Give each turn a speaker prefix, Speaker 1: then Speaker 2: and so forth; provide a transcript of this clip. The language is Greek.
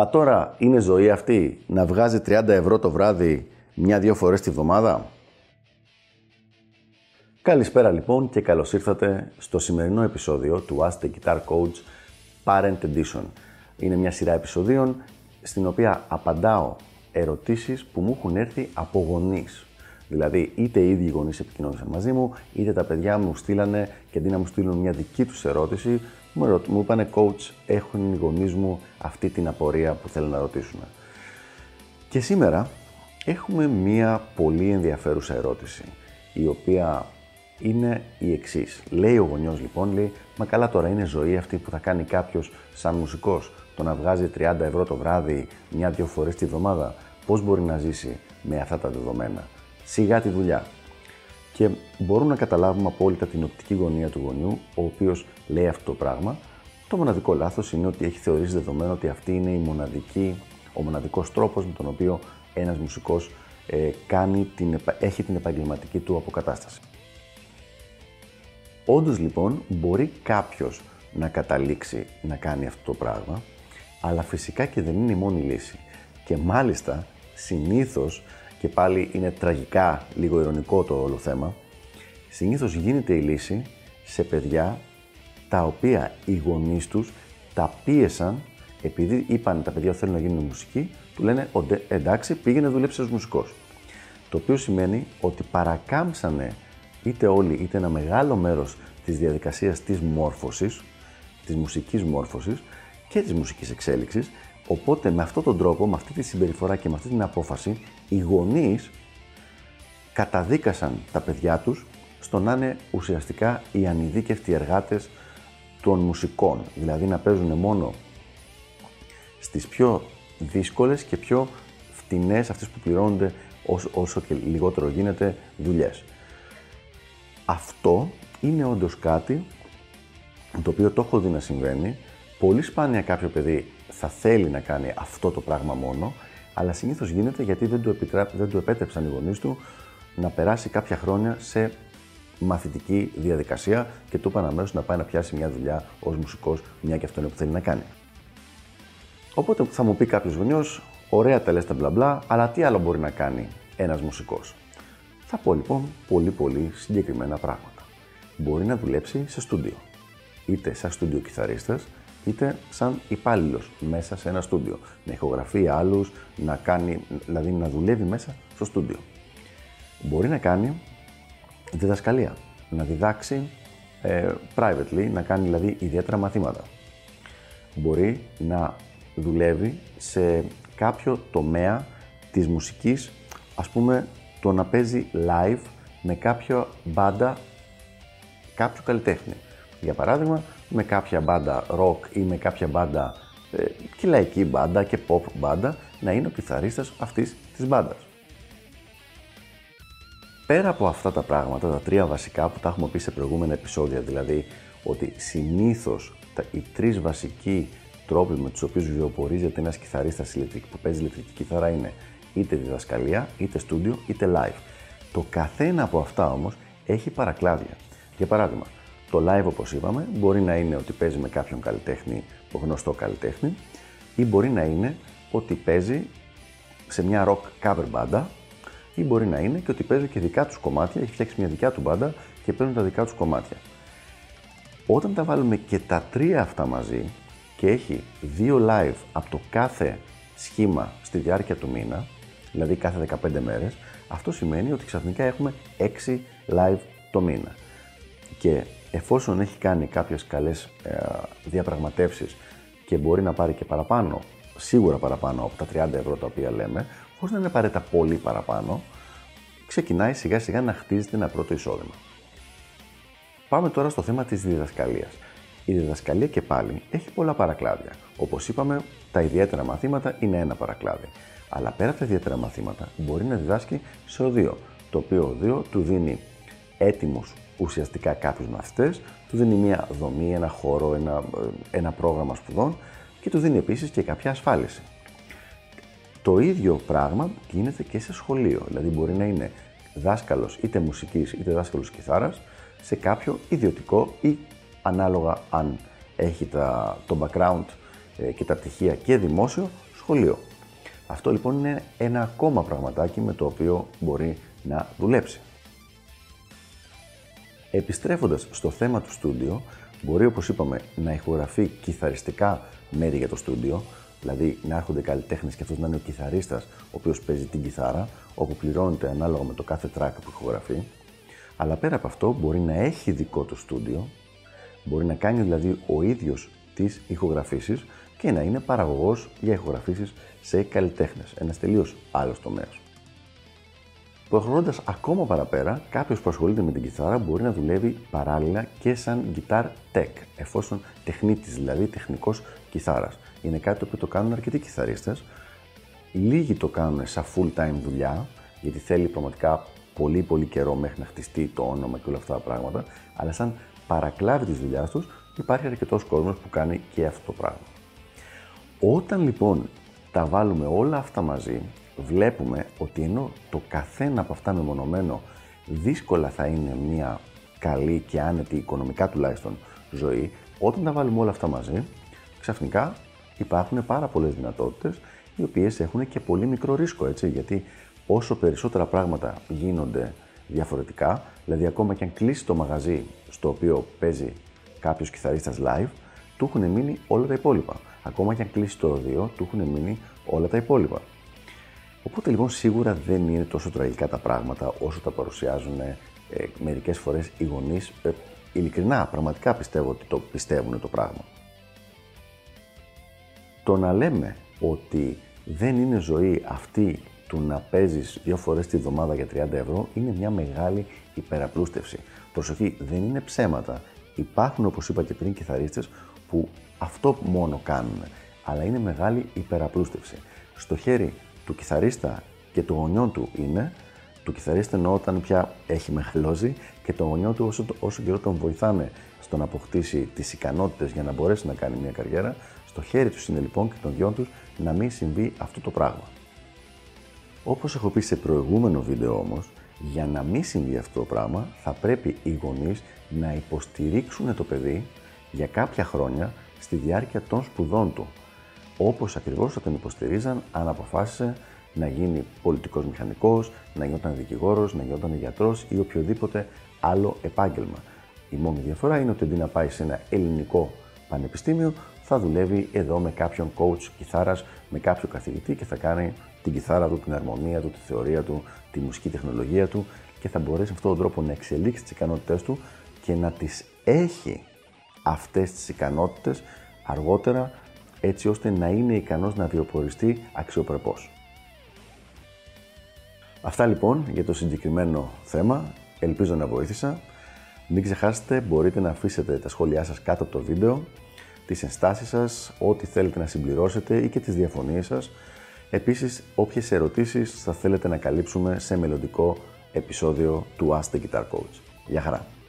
Speaker 1: Μα τώρα είναι ζωή αυτή να βγάζει 30 ευρώ το βράδυ μια-δυο φορές τη βδομάδα; Καλησπέρα λοιπόν και καλώς ήρθατε στο σημερινό επεισόδιο του Ask the Guitar Coach Parent Edition. Είναι μια σειρά επεισοδίων στην οποία απαντάω ερωτήσεις που μου έχουν έρθει από γονείς. Δηλαδή, είτε οι ίδιοι γονείς επικοινώνησαν μαζί μου, είτε τα παιδιά μου στείλανε και αντί να μου στείλουν μια δική τους ερώτηση, μου, μου είπανε coach, έχουν οι γονείς μου αυτή την απορία που θέλουν να ρωτήσουν. Και σήμερα έχουμε μία πολύ ενδιαφέρουσα ερώτηση, η οποία είναι η εξής. Λέει ο γονιός λοιπόν, λέει, Μα καλά τώρα είναι ζωή αυτή που θα κάνει κάποιος σαν μουσικός, το να βγάζει 30 ευρώ το βράδυ μια-δυο φορές τη βδομάδα. Πώς μπορεί να ζήσει με αυτά τα δεδομένα; Σιγά τη δουλειά. Και μπορούμε να καταλάβουμε απόλυτα την οπτική γωνία του γονιού, ο οποίος λέει αυτό το πράγμα. Το μοναδικό λάθος είναι ότι έχει θεωρήσει δεδομένο ότι αυτή είναι η μοναδική, ο μοναδικός τρόπος με τον οποίο ένας μουσικός ε, την, έχει την επαγγελματική του αποκατάσταση. Όντως λοιπόν μπορεί κάποιος να καταλήξει να κάνει αυτό το πράγμα, αλλά φυσικά και δεν είναι η μόνη λύση. Και μάλιστα συνήθως, και πάλι είναι τραγικά λίγο ειρωνικό το όλο θέμα, συνήθως γίνεται η λύση σε παιδιά τα οποία οι γονείς τους τα πίεσαν επειδή είπαν τα παιδιά θέλουν να γίνουν μουσικοί, του λένε εντάξει πήγαινε δουλέψει ως μουσικός. Το οποίο σημαίνει ότι παρακάμψανε είτε όλοι είτε ένα μεγάλο μέρος της διαδικασίας της μόρφωσης, της μουσικής μόρφωσης και της μουσικής εξέλιξης, οπότε με αυτόν τον τρόπο, με αυτή τη συμπεριφορά και με αυτή την απόφαση, οι γονείς καταδίκασαν τα παιδιά τους στο να είναι ουσιαστικά οι ανειδίκευτοι εργάτες των μουσικών, δηλαδή να παίζουν μόνο στις πιο δύσκολες και πιο φτηνές, αυτές που πληρώνονται όσο, όσο και λιγότερο γίνεται, δουλειές. Αυτό είναι όντως κάτι το οποίο το έχω δει να συμβαίνει. Πολύ σπάνια κάποιο παιδί θα θέλει να κάνει αυτό το πράγμα μόνο, αλλά συνήθως γίνεται γιατί δεν του, δεν του επέτρεψαν οι γονείς του να περάσει κάποια χρόνια σε μαθητική διαδικασία και του είπαν αμέσως να πάει να πιάσει μια δουλειά ως μουσικός, μια και αυτό είναι που θέλει να κάνει. Οπότε θα μου πει κάποιος γονιός, ωραία τα λες τα μπλα μπλα, αλλά τι άλλο μπορεί να κάνει ένας μουσικός; Θα πω λοιπόν πολύ πολύ συγκεκριμένα πράγματα. Μπορεί να δουλέψει σε στούντιο. Είτε σαν στούντιο κιθαρίστας, είτε σαν υπάλληλος μέσα σε ένα στούντιο. Να ηχογραφεί άλλους, να κάνει, δηλαδή να δουλεύει μέσα στο στούντιο. Μπορεί να κάνει διδασκαλία, να διδάξει ε, privately, να κάνει δηλαδή ιδιαίτερα μαθήματα. Μπορεί να δουλεύει σε κάποιο τομέα της μουσικής, ας πούμε το να παίζει live με κάποια μπάντα κάποιου καλλιτέχνη. Για παράδειγμα, με κάποια μπάντα rock ή με κάποια μπάντα ε, και λαϊκή μπάντα και pop μπάντα να είναι ο κιθαρίστας αυτής της μπάντας. Πέρα από αυτά τα πράγματα, τα τρία βασικά που τα έχουμε πει σε προηγούμενα επεισόδια, δηλαδή ότι συνήθως τα, οι τρεις βασικοί τρόποι με τους οποίους βιοπορίζεται ένας κιθαρίστας που παίζει ηλεκτρική κιθάρα είναι είτε διδασκαλία, είτε στούντιο, είτε live. Το καθένα από αυτά όμως έχει παρακλάδια. Για παράδειγμα, το live όπως είπαμε μπορεί να είναι ότι παίζει με κάποιον καλλιτέχνη, γνωστό καλλιτέχνη ή μπορεί να είναι ότι παίζει σε μια rock cover μπάντα ή μπορεί να είναι και ότι παίζει και δικά τους κομμάτια, έχει φτιάξει μια δικιά του μπάντα και παίζουν τα δικά τους κομμάτια. Όταν τα βάλουμε και τα τρία αυτά μαζί και έχει δύο live από το κάθε σχήμα στη διάρκεια του μήνα, δηλαδή κάθε 15 μέρες, αυτό σημαίνει ότι ξαφνικά έχουμε 6 live το μήνα. Και εφόσον έχει κάνει κάποιες καλές ε, διαπραγματεύσεις και μπορεί να πάρει και παραπάνω, σίγουρα παραπάνω από τα 30 ευρώ τα οποία λέμε, χωρίς να είναι απαραίτητα πολύ παραπάνω, ξεκινάει σιγά σιγά να χτίζεται ένα πρώτο εισόδημα. Πάμε τώρα στο θέμα της διδασκαλίας. Η διδασκαλία και πάλι έχει πολλά παρακλάδια. Όπως είπαμε, τα ιδιαίτερα μαθήματα είναι ένα παρακλάδι. Αλλά πέρα από τα ιδιαίτερα μαθήματα μπορεί να διδάσκει σε οδείο, το οποίο οδείο του δίνει έτοιμους ουσιαστικά κάποιους μαθητές, του δίνει μια δομή, ένα χώρο, ένα, ένα πρόγραμμα σπουδών και του δίνει επίσης και κάποια ασφάλιση. Το ίδιο πράγμα γίνεται και σε σχολείο. Δηλαδή, μπορεί να είναι δάσκαλος είτε μουσικής είτε δάσκαλος κιθάρας σε κάποιο ιδιωτικό ή ανάλογα αν έχει τα, το background ε, και τα πτυχία και δημόσιο σχολείο. Αυτό λοιπόν είναι ένα ακόμα πραγματάκι με το οποίο μπορεί να δουλέψει. Επιστρέφοντας στο θέμα του στούντιο, μπορεί όπως είπαμε να ηχογραφεί κιθαριστικά μέρη για το στούντιο, δηλαδή να έρχονται καλλιτέχνες και αυτός να είναι ο κιθαρίστας ο οποίος παίζει την κιθάρα, όπου πληρώνεται ανάλογα με το κάθε track που ηχογραφεί. Αλλά πέρα από αυτό μπορεί να έχει δικό του στούντιο, μπορεί να κάνει δηλαδή ο ίδιος τις ηχογραφήσεις και να είναι παραγωγός για ηχογραφήσεις σε καλλιτέχνες. Ένας τελείως άλλος τομέας. Προχωρώντας ακόμα παραπέρα, κάποιος που ασχολείται με την κιθάρα μπορεί να δουλεύει παράλληλα και σαν guitar tech, εφόσον τεχνίτης, δηλαδή τεχνικός κιθάρας. Είναι κάτι το οποίο το κάνουν αρκετοί κιθαρίστες. Λίγοι το κάνουν σαν full time δουλειά, γιατί θέλει πραγματικά πολύ πολύ καιρό μέχρι να χτιστεί το όνομα και όλα αυτά τα πράγματα, αλλά σαν παρακλάδι της δουλειάς τους υπάρχει αρκετός κόσμος που κάνει και αυτό το πράγμα. Όταν λοιπόν τα βάλουμε όλα αυτά μαζί, βλέπουμε ότι ενώ το καθένα από αυτά μεμονωμένο δύσκολα θα είναι μια καλή και άνετη οικονομικά τουλάχιστον ζωή, όταν τα βάλουμε όλα αυτά μαζί, ξαφνικά υπάρχουν πάρα πολλές δυνατότητες οι οποίες έχουν και πολύ μικρό ρίσκο, έτσι, γιατί όσο περισσότερα πράγματα γίνονται διαφορετικά, δηλαδή ακόμα και αν κλείσει το μαγαζί στο οποίο παίζει κάποιος κιθαρίστας live, του έχουν μείνει όλα τα υπόλοιπα. Ακόμα και αν κλείσει το οδείο, του έχουν μείνει όλα τα υπόλοιπα. Οπότε λοιπόν σίγουρα δεν είναι τόσο τραγικά τα πράγματα όσο τα παρουσιάζουν ε, μερικές φορές οι γονείς. Ε, ειλικρινά, πραγματικά πιστεύω ότι το πιστεύουν το πράγμα. Το να λέμε ότι δεν είναι ζωή αυτή του να παίζεις δύο φορές τη βδομάδα για 30 ευρώ είναι μια μεγάλη υπεραπλούστευση. Προσοχή, δεν είναι ψέματα. Υπάρχουν, όπως είπα και πριν, κιθαρίστες που αυτό μόνο κάνουν. Αλλά είναι μεγάλη υπεραπλούστευση. Στο χέρι του κιθαρίστα και του γονιών του είναι, του κιθαρίστα εννοώ όταν πια έχει μεγαλώσει και το γονιό του όσο, όσο καιρό τον βοηθάνε στο να αποκτήσει τις ικανότητες για να μπορέσει να κάνει μια καριέρα, στο χέρι τους είναι λοιπόν και των δυο τους να μην συμβεί αυτό το πράγμα. Όπως έχω πει σε προηγούμενο βίντεο όμως, για να μην συμβεί αυτό το πράγμα, θα πρέπει οι γονείς να υποστηρίξουν το παιδί για κάποια χρόνια στη διάρκεια των σπουδών του όπως ακριβώς θα τον υποστηρίζαν αν αποφάσισε να γίνει πολιτικός μηχανικός, να γινόταν δικηγόρος, να γινόταν γιατρός ή οποιοδήποτε άλλο επάγγελμα. Η μόνη διαφορά είναι ότι αντί να πάει σε ένα ελληνικό πανεπιστήμιο, θα δουλεύει εδώ με κάποιον coach κιθάρας, με κάποιο καθηγητή και θα κάνει την κιθάρα του, την αρμονία του, τη θεωρία του, τη μουσική τεχνολογία του και θα μπορέσει με αυτόν τον τρόπο να εξελίξει τις ικανότητές του και να τις έχει αυτές τις ικανότητες αργότερα έτσι ώστε να είναι ικανός να βιοποριστεί αξιοπρεπώς. Αυτά λοιπόν για το συγκεκριμένο θέμα. Ελπίζω να βοήθησα. Μην ξεχάσετε, μπορείτε να αφήσετε τα σχόλιά σας κάτω από το βίντεο, τις ενστάσεις σας, ό,τι θέλετε να συμπληρώσετε ή και τις διαφωνίες σας. Επίσης, όποιες ερωτήσεις θα θέλετε να καλύψουμε σε μελλοντικό επεισόδιο του Ask the Guitar Coach. Γεια χαρά!